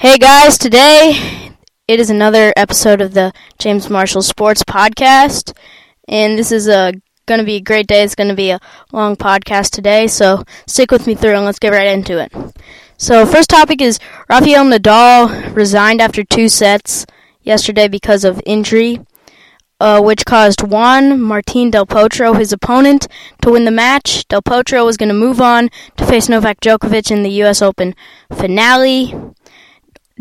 Hey guys, today it is another episode of the James Marshall Sports Podcast, and this is a going to be a great day. It's going to be a long podcast today, so stick with me through and let's get right into it. So, first topic is Rafael Nadal resigned after two sets yesterday because of injury, uh, which caused Juan Martin Del Potro, his opponent, to win the match. Del Potro was going to move on to face Novak Djokovic in the U.S. Open finale.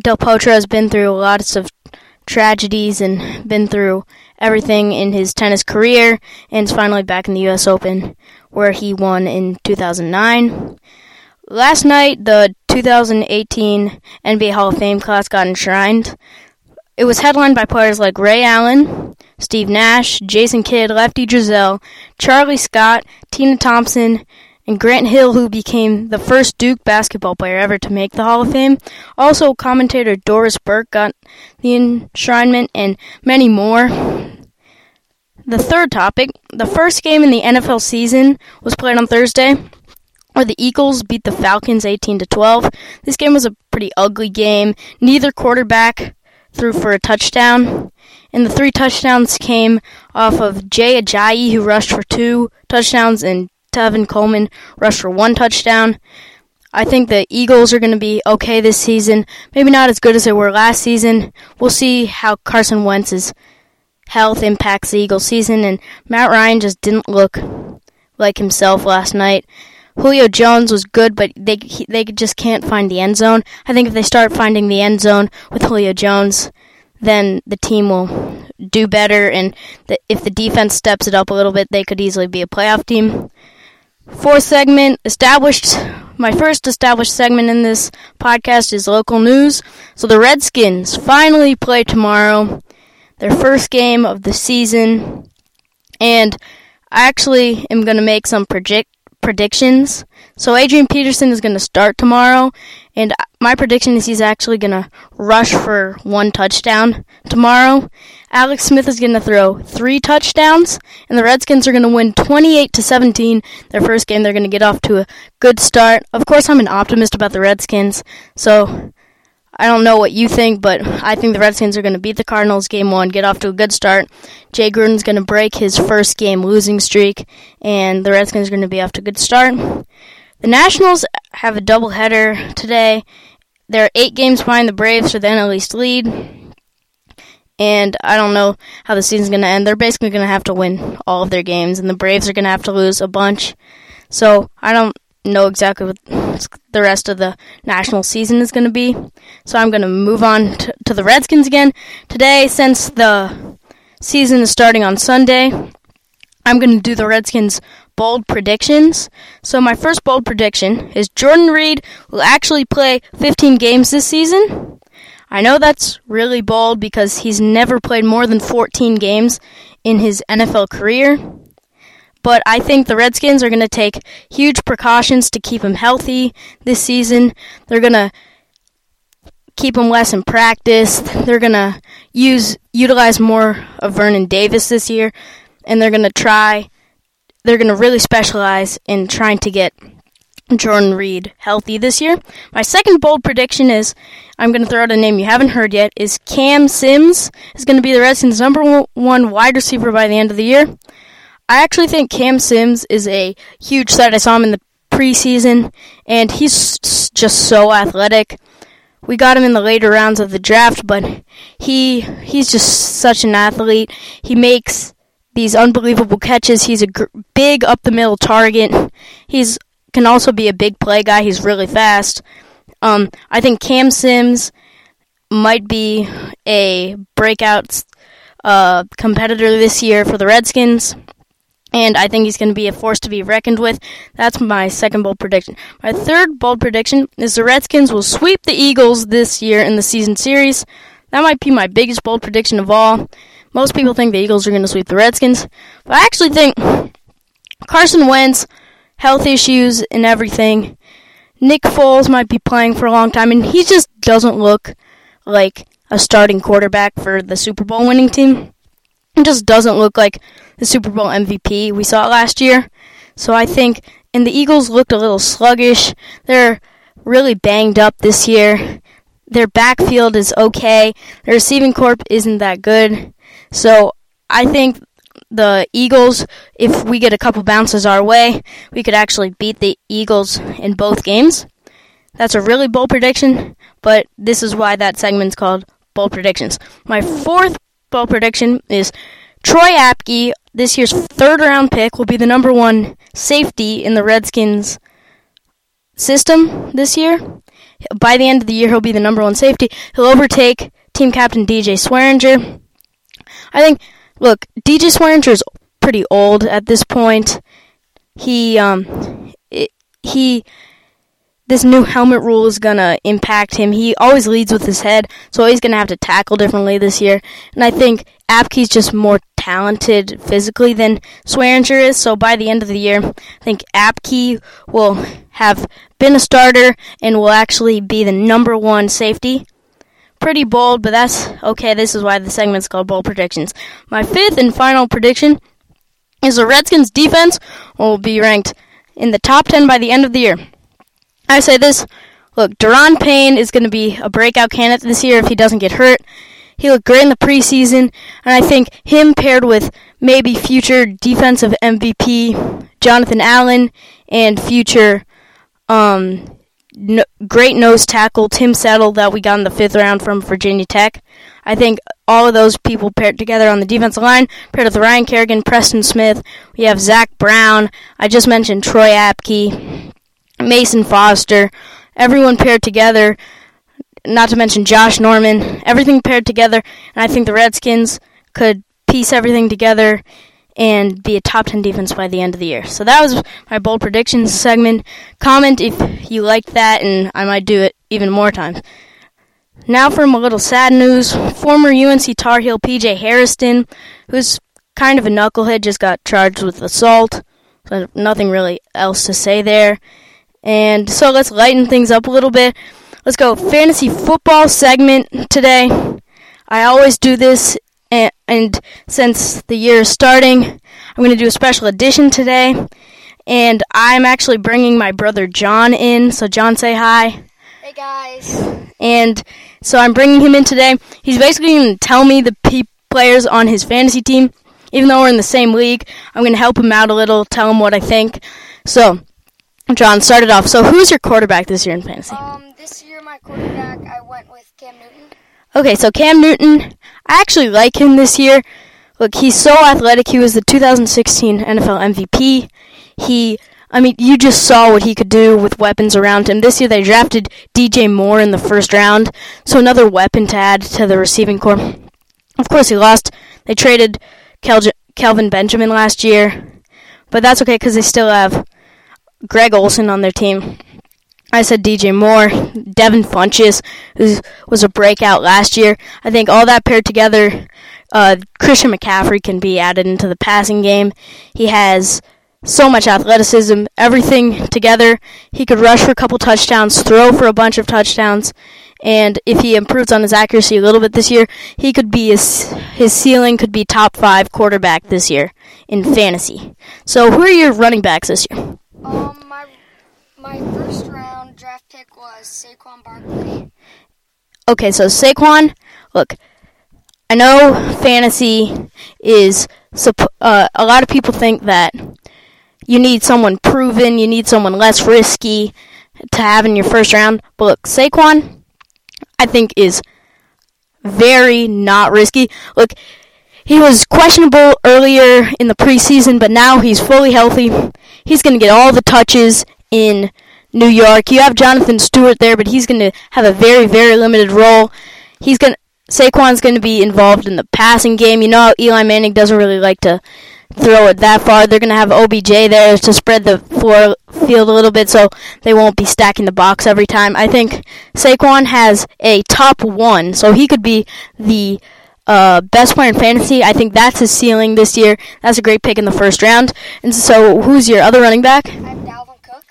Del Potro has been through lots of tragedies and been through everything in his tennis career and is finally back in the US Open where he won in 2009. Last night the 2018 NBA Hall of Fame class got enshrined. It was headlined by players like Ray Allen, Steve Nash, Jason Kidd, Lefty Driesell, Charlie Scott, Tina Thompson, and Grant Hill, who became the first Duke basketball player ever to make the Hall of Fame. Also, commentator Doris Burke got the enshrinement, and many more. The third topic the first game in the NFL season was played on Thursday. Where the Eagles beat the Falcons 18 to 12. This game was a pretty ugly game. Neither quarterback threw for a touchdown. And the three touchdowns came off of Jay Ajayi, who rushed for two touchdowns, and Tevin Coleman rushed for one touchdown. I think the Eagles are going to be okay this season. Maybe not as good as they were last season. We'll see how Carson Wentz's health impacts the Eagles season. And Matt Ryan just didn't look like himself last night. Julio Jones was good, but they they just can't find the end zone. I think if they start finding the end zone with Julio Jones, then the team will do better. And the, if the defense steps it up a little bit, they could easily be a playoff team. Fourth segment, established. My first established segment in this podcast is local news. So the Redskins finally play tomorrow, their first game of the season, and I actually am going to make some project predictions. So Adrian Peterson is going to start tomorrow, and my prediction is he's actually going to rush for one touchdown tomorrow. Alex Smith is going to throw three touchdowns, and the Redskins are going to win 28 to 17. Their first game, they're going to get off to a good start. Of course, I'm an optimist about the Redskins, so I don't know what you think, but I think the Redskins are going to beat the Cardinals game one, get off to a good start. Jay Gruden's going to break his first game losing streak, and the Redskins are going to be off to a good start. The Nationals have a doubleheader today. They're eight games behind the Braves for the NL East lead. And I don't know how the season's going to end. They're basically going to have to win all of their games, and the Braves are going to have to lose a bunch. So I don't know exactly what the rest of the national season is going to be. So I'm going to move on to, to the Redskins again. Today, since the season is starting on Sunday, I'm going to do the Redskins bold predictions. So my first bold prediction is Jordan Reed will actually play 15 games this season. I know that's really bold because he's never played more than 14 games in his NFL career but I think the Redskins are going to take huge precautions to keep him healthy this season. They're going to keep him less in practice. They're going to use utilize more of Vernon Davis this year and they're going to try they're going to really specialize in trying to get Jordan Reed healthy this year. My second bold prediction is I'm going to throw out a name you haven't heard yet is Cam Sims is going to be the Redskins number 1 wide receiver by the end of the year. I actually think Cam Sims is a huge threat. I saw him in the preseason, and he's just so athletic. We got him in the later rounds of the draft, but he he's just such an athlete. He makes these unbelievable catches. He's a gr- big up the middle target. He's can also be a big play guy. He's really fast. Um, I think Cam Sims might be a breakout uh, competitor this year for the Redskins and I think he's going to be a force to be reckoned with. That's my second bold prediction. My third bold prediction is the Redskins will sweep the Eagles this year in the season series. That might be my biggest bold prediction of all. Most people think the Eagles are going to sweep the Redskins, but I actually think Carson Wentz, health issues and everything. Nick Foles might be playing for a long time, and he just doesn't look like a starting quarterback for the Super Bowl winning team. He just doesn't look like the Super Bowl MVP we saw last year. So I think, and the Eagles looked a little sluggish. They're really banged up this year. their backfield is okay. Their receiving corp isn't that good. So I think the Eagles, if we get a couple bounces our way, we could actually beat the Eagles in both games. That's a really bold prediction, but this is why that segment's called Bold Predictions. My fourth bold prediction is Troy Apke, this year's third round pick, will be the number one safety in the Redskins system this year. By the end of the year, he'll be the number one safety. He'll overtake team captain DJ Swearinger. I think, look, DJ Swearinger is pretty old at this point. He, um, it, he, this new helmet rule is gonna impact him. He always leads with his head, so he's gonna have to tackle differently this year. And I think Apke's just more talented physically than Swearinger is. So by the end of the year, I think Apke will have been a starter and will actually be the number one safety. Pretty bold, but that's okay. This is why the segment's called Bold Predictions. My fifth and final prediction is the Redskins defense will be ranked in the top 10 by the end of the year. I say this look, Daron Payne is going to be a breakout candidate this year if he doesn't get hurt. He looked great in the preseason, and I think him paired with maybe future defensive MVP Jonathan Allen and future um, no, great nose tackle Tim Settle that we got in the fifth round from Virginia Tech. I think all of those people paired together on the defensive line, paired with Ryan Kerrigan, Preston Smith. We have Zach Brown. I just mentioned Troy Apke, Mason Foster. Everyone paired together not to mention Josh Norman. Everything paired together, and I think the Redskins could piece everything together and be a top 10 defense by the end of the year. So that was my bold predictions segment. Comment if you liked that, and I might do it even more times. Now for a little sad news. Former UNC Tar Heel PJ Harrison, who's kind of a knucklehead, just got charged with assault. So nothing really else to say there. And so let's lighten things up a little bit. Let's go fantasy football segment today. I always do this, and, and since the year is starting, I'm going to do a special edition today. And I'm actually bringing my brother John in. So, John, say hi. Hey, guys. And so I'm bringing him in today. He's basically going to tell me the pe- players on his fantasy team. Even though we're in the same league, I'm going to help him out a little, tell him what I think. So, John, started off. So, who's your quarterback this year in fantasy? Um, this year, my quarterback, I went with Cam Newton. Okay, so Cam Newton, I actually like him this year. Look, he's so athletic. He was the 2016 NFL MVP. He, I mean, you just saw what he could do with weapons around him. This year, they drafted DJ Moore in the first round, so another weapon to add to the receiving corps. Of course, he lost. They traded Kel- Kelvin Benjamin last year, but that's okay because they still have Greg Olsen on their team. I said DJ Moore, Devin Funchess, who was a breakout last year. I think all that paired together, uh, Christian McCaffrey can be added into the passing game. He has so much athleticism, everything together. He could rush for a couple touchdowns, throw for a bunch of touchdowns, and if he improves on his accuracy a little bit this year, he could be his his ceiling could be top five quarterback this year in fantasy. So, who are your running backs this year? Um, my my first round draft pick was Saquon Barkley. Okay, so Saquon, look, I know fantasy is uh, a lot of people think that you need someone proven, you need someone less risky to have in your first round. But look, Saquon, I think is very not risky. Look, he was questionable earlier in the preseason, but now he's fully healthy. He's going to get all the touches in New York. You have Jonathan Stewart there, but he's going to have a very, very limited role. He's going Saquon's going to be involved in the passing game. You know how Eli Manning doesn't really like to throw it that far. They're going to have OBJ there to spread the floor field a little bit so they won't be stacking the box every time. I think Saquon has a top one, so he could be the uh, best player in fantasy. I think that's his ceiling this year. That's a great pick in the first round. And so, who's your other running back? I'm Dalvin Cook.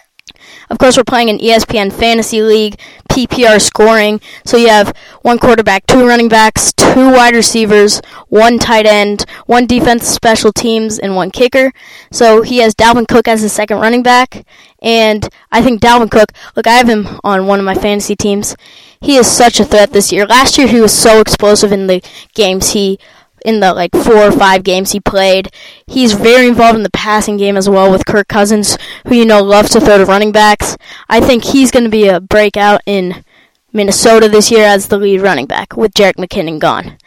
Of course, we're playing an ESPN Fantasy League PPR scoring. So you have one quarterback, two running backs, two wide receivers, one tight end, one defense special teams, and one kicker. So he has Dalvin Cook as his second running back. And I think Dalvin Cook, look, I have him on one of my fantasy teams. He is such a threat this year. Last year he was so explosive in the games he in the like four or five games he played. He's very involved in the passing game as well with Kirk Cousins, who you know loves to throw to running backs. I think he's going to be a breakout in Minnesota this year as the lead running back with Jerick McKinnon gone.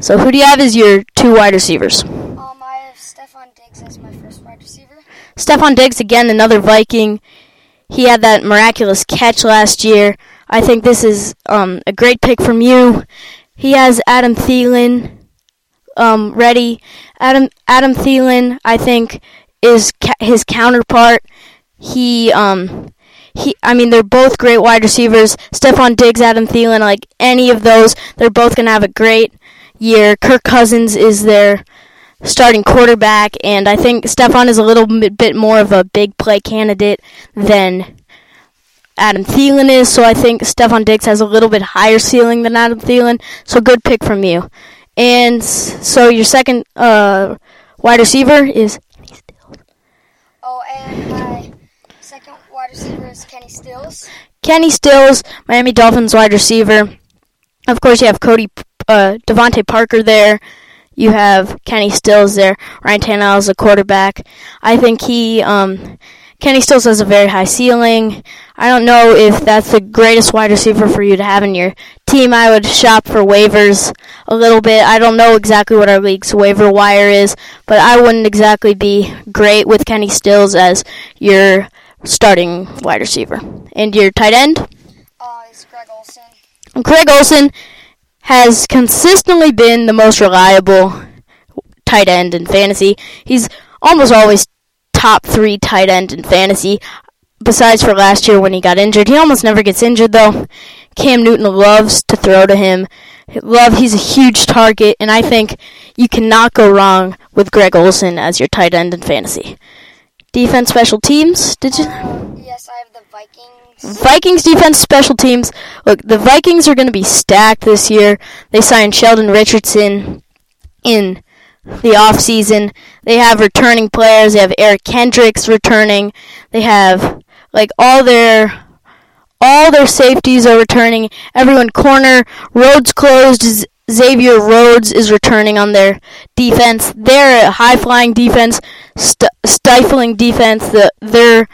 So who do you have as your two wide receivers? Um, I have Stefon Diggs as my first wide receiver. Stefon Diggs again, another Viking. He had that miraculous catch last year. I think this is um, a great pick from you. He has Adam Thielen um, ready. Adam Adam Thielen, I think, is ca- his counterpart. He um he I mean they're both great wide receivers. Stefon Diggs, Adam Thielen, like any of those, they're both gonna have a great year. Kirk Cousins is their starting quarterback, and I think Stefon is a little bit more of a big play candidate than Adam Thielen is. So I think Stefon Diggs has a little bit higher ceiling than Adam Thielen. So good pick from you. And so your second uh, wide receiver is Kenny Stills. Oh, and my second wide receiver is Kenny Stills. Kenny Stills, Miami Dolphins wide receiver. Of course, you have Cody uh, DeVante Parker there. You have Kenny Stills there. Ryan Tannehill is a quarterback. I think he um, Kenny Stills has a very high ceiling. I don't know if that's the greatest wide receiver for you to have in your team. I would shop for waivers a little bit. I don't know exactly what our league's waiver wire is, but I wouldn't exactly be great with Kenny Stills as your starting wide receiver. And your tight end? Uh, is Greg Olsen. Greg Olsen has consistently been the most reliable tight end in fantasy. He's almost always top three tight end in fantasy. Besides for last year when he got injured, he almost never gets injured though. Cam Newton loves to throw to him. Love, he's a huge target, and I think you cannot go wrong with Greg Olsen as your tight end in fantasy. Defense, special teams. Did you? Uh, yes, I have the Vikings. Vikings defense special teams. Look, the Vikings are going to be stacked this year. They signed Sheldon Richardson in the off season. They have returning players. They have Eric Kendricks returning. They have like all their all their safeties are returning. Everyone corner roads closed. Xavier Rhodes is returning on their defense. They're a high flying defense, st- stifling defense. The, they're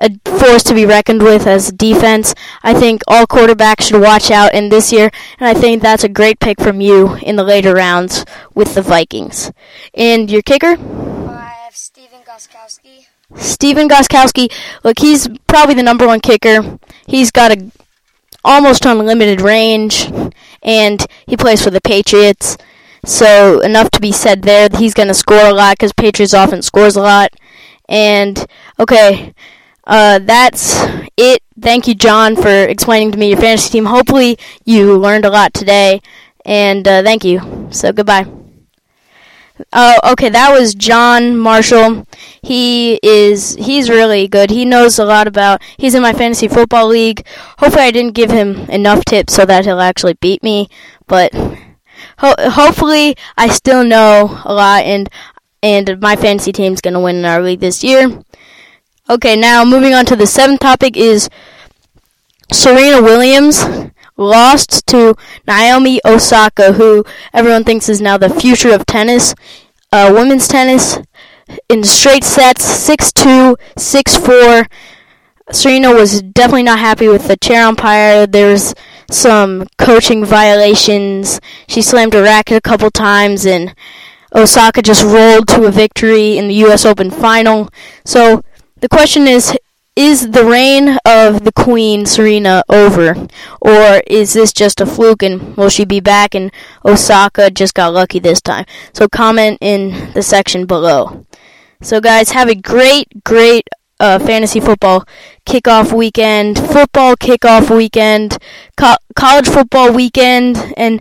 a force to be reckoned with as defense. I think all quarterbacks should watch out in this year, and I think that's a great pick from you in the later rounds with the Vikings. And your kicker? I have Stephen Gostkowski. Stephen Gostkowski. Look, he's probably the number one kicker. He's got a almost unlimited range, and he plays for the Patriots. So enough to be said there. He's going to score a lot because Patriots often scores a lot. And okay, uh, that's it. Thank you, John, for explaining to me your fantasy team. Hopefully, you learned a lot today, and uh, thank you. So, goodbye. Uh, okay, that was John Marshall. He is he's really good. He knows a lot about. He's in my fantasy football league. Hopefully, I didn't give him enough tips so that he'll actually beat me. But ho- hopefully, I still know a lot, and and my fantasy team's gonna win in our league this year. Okay, now moving on to the seventh topic is Serena Williams lost to Naomi Osaka, who everyone thinks is now the future of tennis, uh, women's tennis, in straight sets, 6-2, 6-4. Serena was definitely not happy with the chair umpire. There's some coaching violations. She slammed her racket a couple times, and Osaka just rolled to a victory in the U.S. Open final. So the question is is the reign of the Queen Serena over? Or is this just a fluke and will she be back and Osaka just got lucky this time? So comment in the section below. So guys, have a great, great uh, fantasy football kickoff weekend, football kickoff weekend, co- college football weekend, and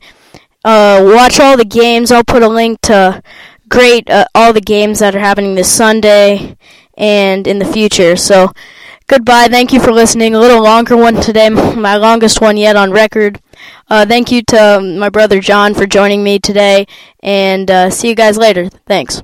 uh, watch all the games. I'll put a link to great uh, all the games that are happening this Sunday and in the future. So, goodbye. Thank you for listening. A little longer one today, my longest one yet on record. Uh, thank you to my brother John for joining me today, and uh, see you guys later. Thanks.